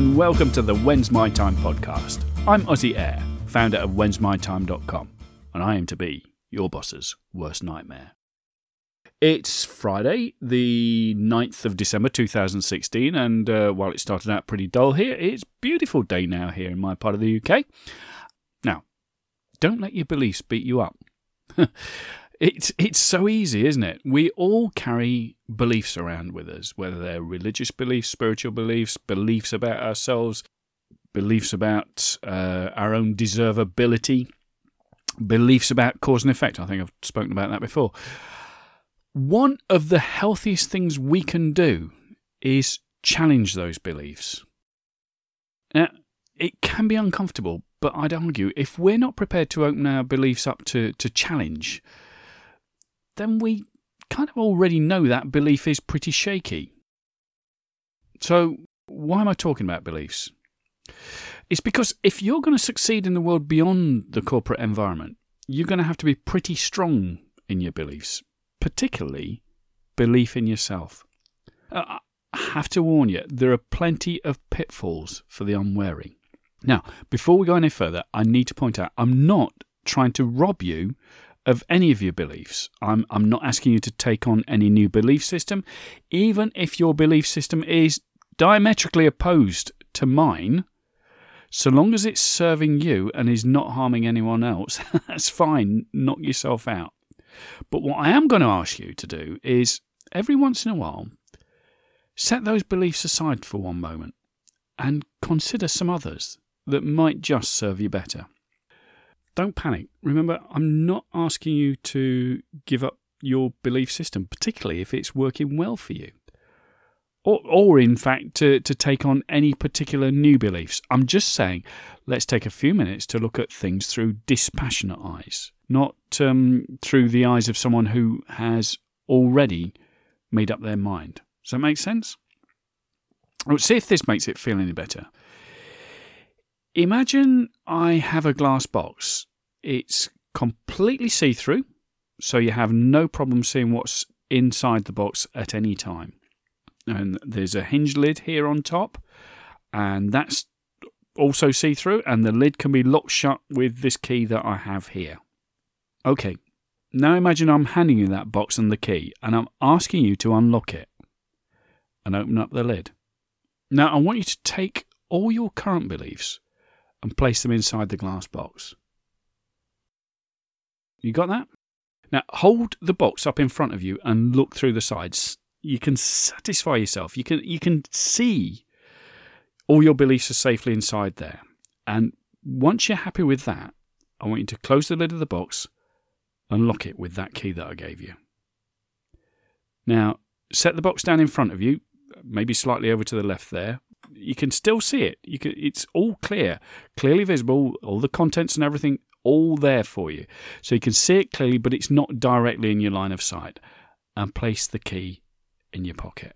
and welcome to the When's My Time podcast. I'm Ozzy Air, founder of whensmytime.com, and I aim to be your boss's worst nightmare. It's Friday, the 9th of December 2016, and uh, while it started out pretty dull here, it's beautiful day now here in my part of the UK. Now, don't let your beliefs beat you up. It's it's so easy, isn't it? We all carry beliefs around with us, whether they're religious beliefs, spiritual beliefs, beliefs about ourselves, beliefs about uh, our own deservability, beliefs about cause and effect. I think I've spoken about that before. One of the healthiest things we can do is challenge those beliefs. Now, it can be uncomfortable, but I'd argue if we're not prepared to open our beliefs up to, to challenge, then we kind of already know that belief is pretty shaky. So, why am I talking about beliefs? It's because if you're going to succeed in the world beyond the corporate environment, you're going to have to be pretty strong in your beliefs, particularly belief in yourself. Uh, I have to warn you, there are plenty of pitfalls for the unwary. Now, before we go any further, I need to point out I'm not trying to rob you of any of your beliefs. I'm, I'm not asking you to take on any new belief system, even if your belief system is diametrically opposed to mine. So long as it's serving you and is not harming anyone else, that's fine. Knock yourself out. But what I am going to ask you to do is every once in a while, set those beliefs aside for one moment and consider some others that might just serve you better don't panic. Remember, I'm not asking you to give up your belief system, particularly if it's working well for you. Or, or in fact, to, to take on any particular new beliefs. I'm just saying, let's take a few minutes to look at things through dispassionate eyes, not um, through the eyes of someone who has already made up their mind. Does that make sense? Let's see if this makes it feel any better. Imagine I have a glass box. It's completely see through, so you have no problem seeing what's inside the box at any time. And there's a hinge lid here on top, and that's also see through, and the lid can be locked shut with this key that I have here. Okay, now imagine I'm handing you that box and the key, and I'm asking you to unlock it and open up the lid. Now, I want you to take all your current beliefs and place them inside the glass box. You got that? Now hold the box up in front of you and look through the sides. You can satisfy yourself. You can you can see all your beliefs are safely inside there. And once you're happy with that, I want you to close the lid of the box and lock it with that key that I gave you. Now, set the box down in front of you, maybe slightly over to the left there, you can still see it. You can, it's all clear, clearly visible, all the contents and everything all there for you. So you can see it clearly, but it's not directly in your line of sight. And place the key in your pocket.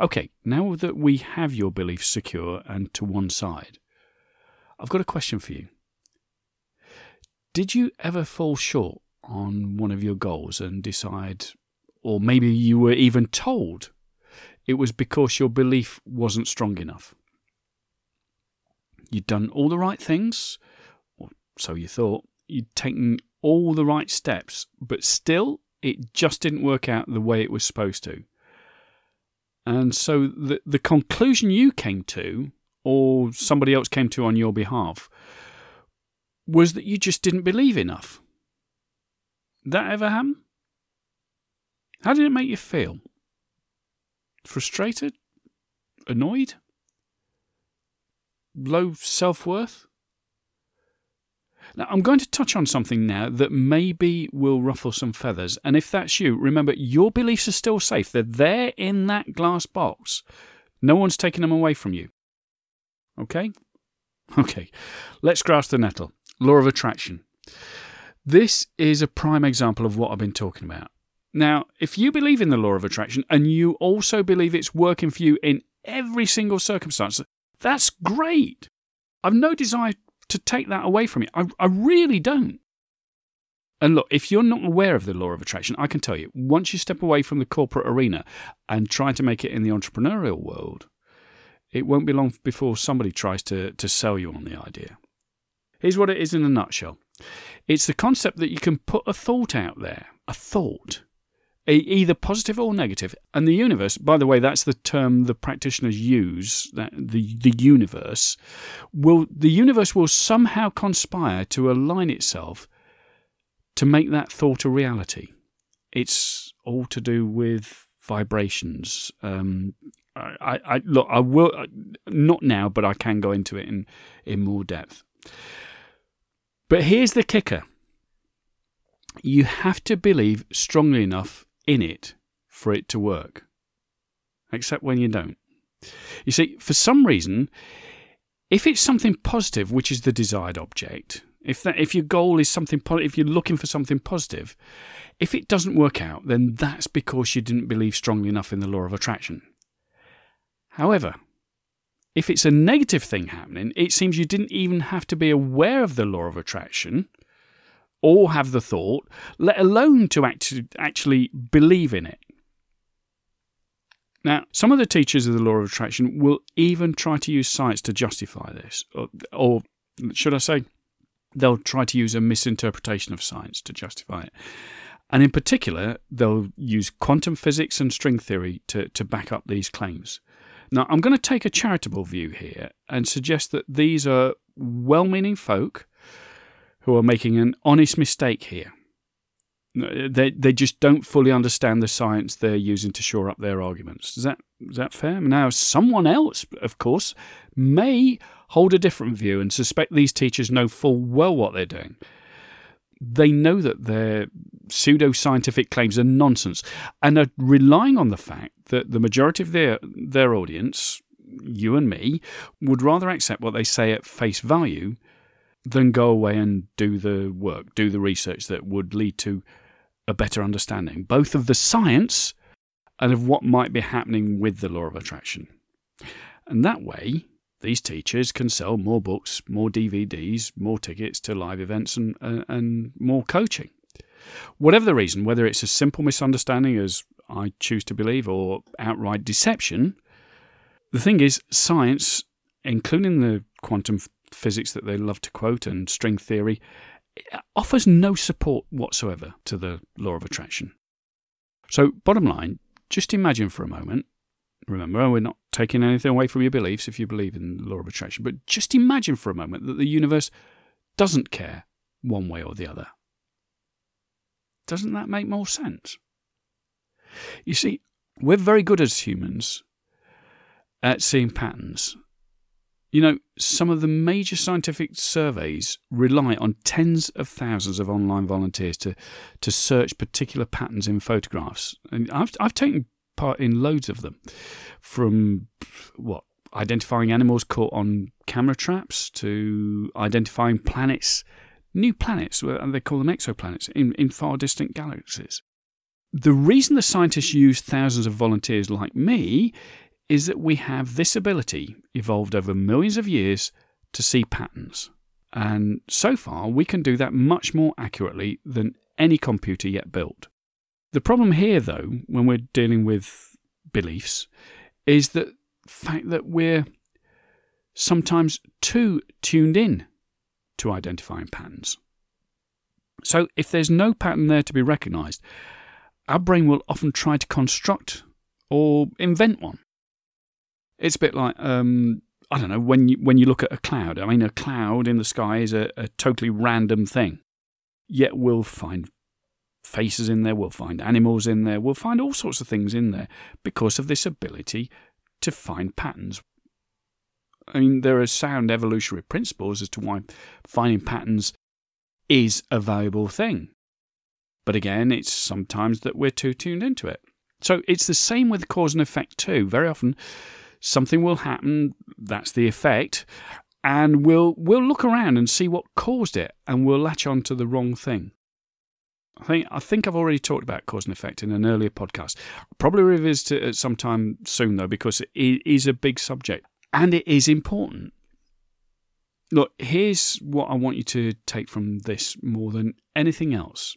Okay, now that we have your beliefs secure and to one side, I've got a question for you. Did you ever fall short on one of your goals and decide, or maybe you were even told it was because your belief wasn't strong enough. You'd done all the right things, or so you thought. You'd taken all the right steps, but still, it just didn't work out the way it was supposed to. And so the, the conclusion you came to, or somebody else came to on your behalf, was that you just didn't believe enough. That ever happen? How did it make you feel? Frustrated? Annoyed? Low self worth? Now, I'm going to touch on something now that maybe will ruffle some feathers. And if that's you, remember your beliefs are still safe. They're there in that glass box. No one's taking them away from you. Okay? Okay. Let's grasp the nettle. Law of attraction. This is a prime example of what I've been talking about. Now, if you believe in the law of attraction and you also believe it's working for you in every single circumstance, that's great. I've no desire to take that away from you. I, I really don't. And look, if you're not aware of the law of attraction, I can tell you, once you step away from the corporate arena and try to make it in the entrepreneurial world, it won't be long before somebody tries to, to sell you on the idea. Here's what it is in a nutshell it's the concept that you can put a thought out there, a thought, either positive or negative. And the universe, by the way, that's the term the practitioners use. That the the universe will the universe will somehow conspire to align itself to make that thought a reality. It's all to do with vibrations. Um, I, I look, I will not now, but I can go into it in in more depth. But here's the kicker: you have to believe strongly enough in it for it to work, except when you don't. You see, for some reason, if it's something positive, which is the desired object, if that if your goal is something positive, if you're looking for something positive, if it doesn't work out, then that's because you didn't believe strongly enough in the law of attraction. However, if it's a negative thing happening, it seems you didn't even have to be aware of the law of attraction or have the thought, let alone to actually believe in it. Now, some of the teachers of the law of attraction will even try to use science to justify this, or, or should I say, they'll try to use a misinterpretation of science to justify it. And in particular, they'll use quantum physics and string theory to, to back up these claims. Now, I'm going to take a charitable view here and suggest that these are well meaning folk who are making an honest mistake here. They they just don't fully understand the science they're using to shore up their arguments. Is that is that fair? Now, someone else, of course, may hold a different view and suspect these teachers know full well what they're doing. They know that their pseudo scientific claims are nonsense and are relying on the fact that the majority of their their audience, you and me, would rather accept what they say at face value than go away and do the work, do the research that would lead to a better understanding, both of the science and of what might be happening with the law of attraction. And that way, these teachers can sell more books, more DVDs, more tickets to live events, and, uh, and more coaching. Whatever the reason, whether it's a simple misunderstanding, as I choose to believe, or outright deception, the thing is, science, including the quantum physics that they love to quote and string theory, offers no support whatsoever to the law of attraction. So, bottom line, just imagine for a moment. Remember, we're not taking anything away from your beliefs if you believe in the law of attraction, but just imagine for a moment that the universe doesn't care one way or the other. Doesn't that make more sense? You see, we're very good as humans at seeing patterns you know, some of the major scientific surveys rely on tens of thousands of online volunteers to, to search particular patterns in photographs. And I've, I've taken part in loads of them, from what, identifying animals caught on camera traps to identifying planets, new planets, they call them exoplanets, in, in far distant galaxies. The reason the scientists use thousands of volunteers like me is that we have this ability, evolved over millions of years, to see patterns. And so far, we can do that much more accurately than any computer yet built. The problem here, though, when we're dealing with beliefs, is the fact that we're sometimes too tuned in to identifying patterns. So, if there's no pattern there to be recognized, our brain will often try to construct or invent one. It's a bit like um, I don't know when you when you look at a cloud. I mean, a cloud in the sky is a, a totally random thing. Yet we'll find faces in there, we'll find animals in there, we'll find all sorts of things in there because of this ability to find patterns. I mean, there are sound evolutionary principles as to why finding patterns is a valuable thing. But again, it's sometimes that we're too tuned into it. So it's the same with cause and effect too. Very often, something will happen, that's the effect, and we'll we'll look around and see what caused it and we'll latch on to the wrong thing. I think I think I've already talked about cause and effect in an earlier podcast. I'll probably revisit it at some time soon though because it is a big subject and it is important. Look, here's what I want you to take from this more than anything else.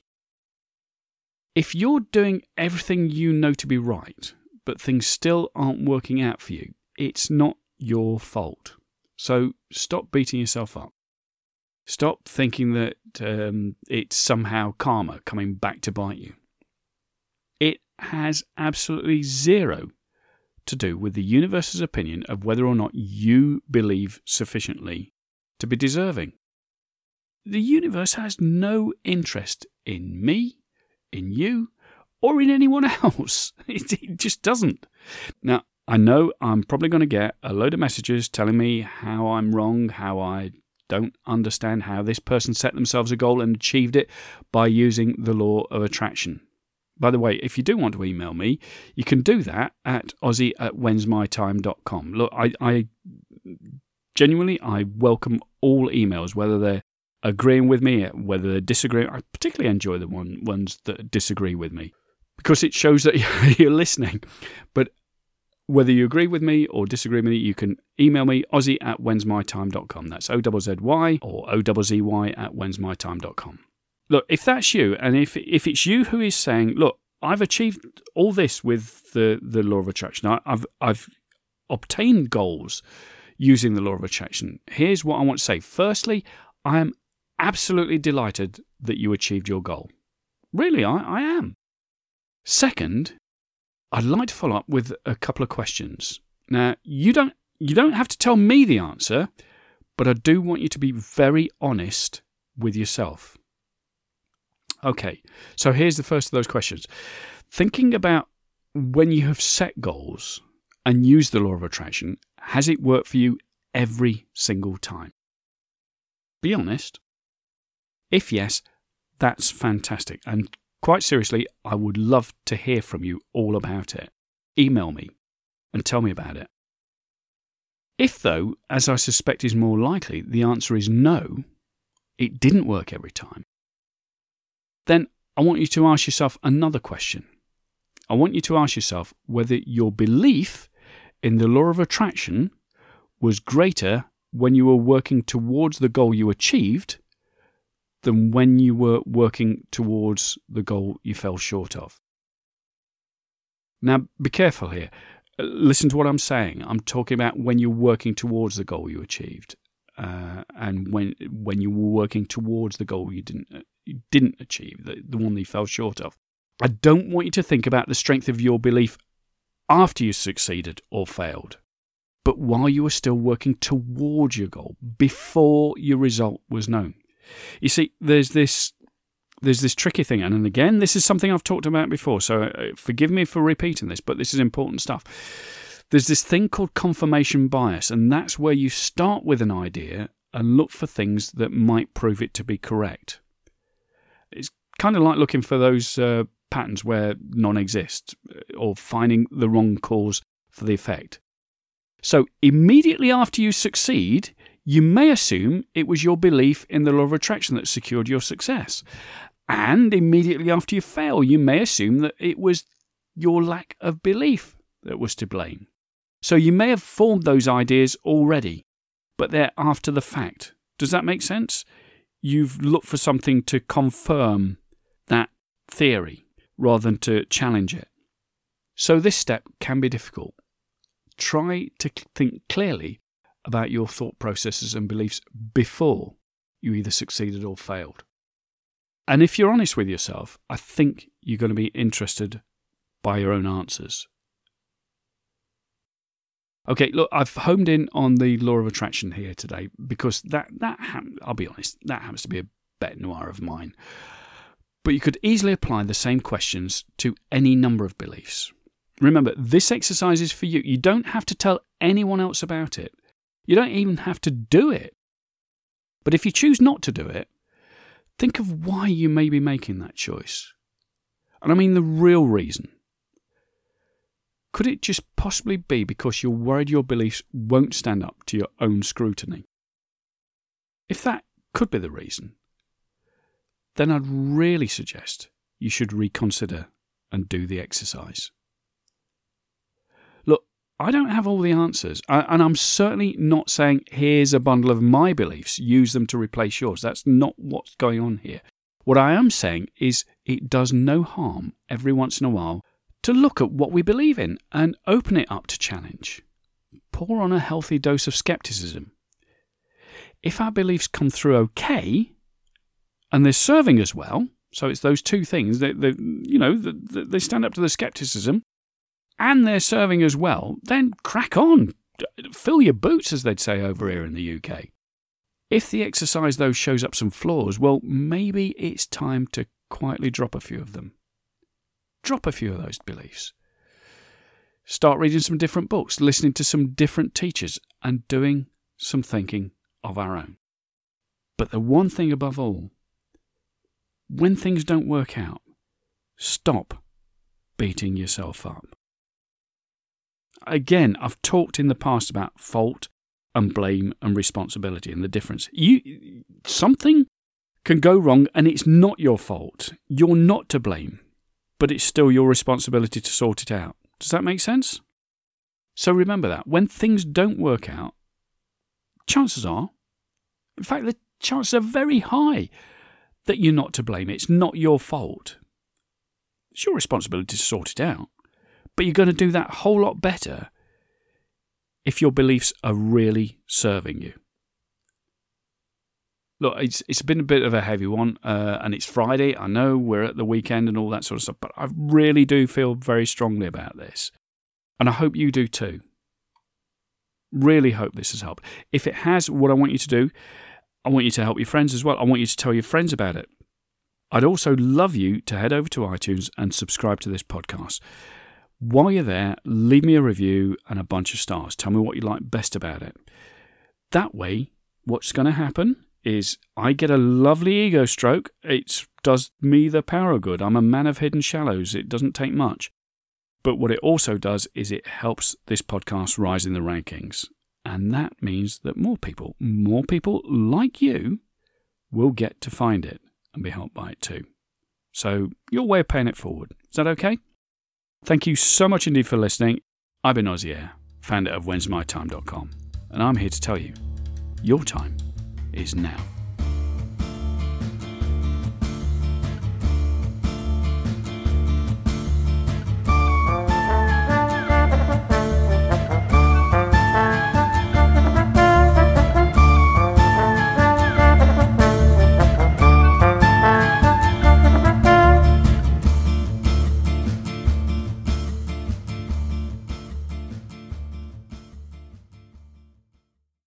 If you're doing everything you know to be right, but things still aren't working out for you, it's not your fault. So stop beating yourself up. Stop thinking that um, it's somehow karma coming back to bite you. It has absolutely zero to do with the universe's opinion of whether or not you believe sufficiently to be deserving. The universe has no interest in me, in you, or in anyone else. It, it just doesn't. Now, I know I'm probably going to get a load of messages telling me how I'm wrong, how I don't understand how this person set themselves a goal and achieved it by using the law of attraction. By the way, if you do want to email me, you can do that at ozzy at whensmytime.com. Look, I, I genuinely, I welcome all emails, whether they're agreeing with me, whether they're disagreeing. I particularly enjoy the one, ones that disagree with me because it shows that you're listening. But whether you agree with me or disagree with me, you can email me, ozzy at whensmytime.com. That's O-Z-Z-Y or O-Z-Z-Y at whensmytime.com. Look, if that's you, and if, if it's you who is saying, look, I've achieved all this with the, the law of attraction, I, I've, I've obtained goals using the law of attraction. Here's what I want to say. Firstly, I am absolutely delighted that you achieved your goal. Really, I, I am. Second, I'd like to follow up with a couple of questions. Now, you don't you don't have to tell me the answer, but I do want you to be very honest with yourself. Okay, so here's the first of those questions. Thinking about when you have set goals and used the law of attraction, has it worked for you every single time? Be honest. If yes, that's fantastic. And Quite seriously, I would love to hear from you all about it. Email me and tell me about it. If, though, as I suspect is more likely, the answer is no, it didn't work every time, then I want you to ask yourself another question. I want you to ask yourself whether your belief in the law of attraction was greater when you were working towards the goal you achieved than when you were working towards the goal you fell short of. Now, be careful here. Uh, listen to what I'm saying. I'm talking about when you're working towards the goal you achieved, uh, and when when you were working towards the goal you didn't uh, you didn't achieve, the, the one that you fell short of. I don't want you to think about the strength of your belief after you succeeded or failed, but while you were still working towards your goal before your result was known. You see, there's this there's this tricky thing, and, again, this is something I've talked about before. So uh, forgive me for repeating this, but this is important stuff. There's this thing called confirmation bias, and that's where you start with an idea and look for things that might prove it to be correct. It's kind of like looking for those uh, patterns where none exist, uh, or finding the wrong cause for the effect. So immediately after you succeed, you may assume it was your belief in the law of attraction that secured your success. And immediately after you fail, you may assume that it was your lack of belief that was to blame. So you may have formed those ideas already, but they're after the fact. Does that make sense? You've looked for something to confirm that theory rather than to challenge it. So this step can be difficult. Try to think clearly about your thought processes and beliefs before you either succeeded or failed. And if you're honest with yourself, I think you're going to be interested by your own answers. Okay, look, I've homed in on the law of attraction here today because that that I'll be honest, that happens to be a bête noire of mine. But you could easily apply the same questions to any number of beliefs. Remember, this exercise is for you. You don't have to tell anyone else about it. You don't even have to do it. But if you choose not to do it, think of why you may be making that choice. And I mean the real reason. Could it just possibly be because you're worried your beliefs won't stand up to your own scrutiny? If that could be the reason, then I'd really suggest you should reconsider and do the exercise. I don't have all the answers. and I'm certainly not saying, here's a bundle of my beliefs, use them to replace yours. That's not what's going on here. What I am saying is, it does no harm every once in a while to look at what we believe in and open it up to challenge. pour on a healthy dose of skepticism. If our beliefs come through okay and they're serving us well, so it's those two things that, you know, they stand up to the skepticism and they're serving as well, then crack on. Fill your boots, as they'd say over here in the UK. If the exercise, though, shows up some flaws, well, maybe it's time to quietly drop a few of them. Drop a few of those beliefs. Start reading some different books, listening to some different teachers, and doing some thinking of our own. But the one thing above all, when things don't work out, stop beating yourself up. Again, I've talked in the past about fault and blame and responsibility and the difference. You something can go wrong and it's not your fault. You're not to blame, but it's still your responsibility to sort it out. Does that make sense? So remember that when things don't work out, chances are, in fact, the chances are very high that you're not to blame. It's not your fault. It's your responsibility to sort it out. But you're going to do that a whole lot better if your beliefs are really serving you. Look, it's it's been a bit of a heavy one, uh, and it's Friday. I know we're at the weekend and all that sort of stuff, but I really do feel very strongly about this, and I hope you do too. Really hope this has helped. If it has, what I want you to do, I want you to help your friends as well. I want you to tell your friends about it. I'd also love you to head over to iTunes and subscribe to this podcast. While you're there, leave me a review and a bunch of stars. Tell me what you like best about it. That way, what's going to happen is I get a lovely ego stroke. It does me the power of good. I'm a man of hidden shallows. It doesn't take much. But what it also does is it helps this podcast rise in the rankings. And that means that more people, more people like you, will get to find it and be helped by it too. So, your way of paying it forward. Is that okay? Thank you so much indeed for listening. I've been Ozzy Air, founder of whensmytime.com, and I'm here to tell you your time is now.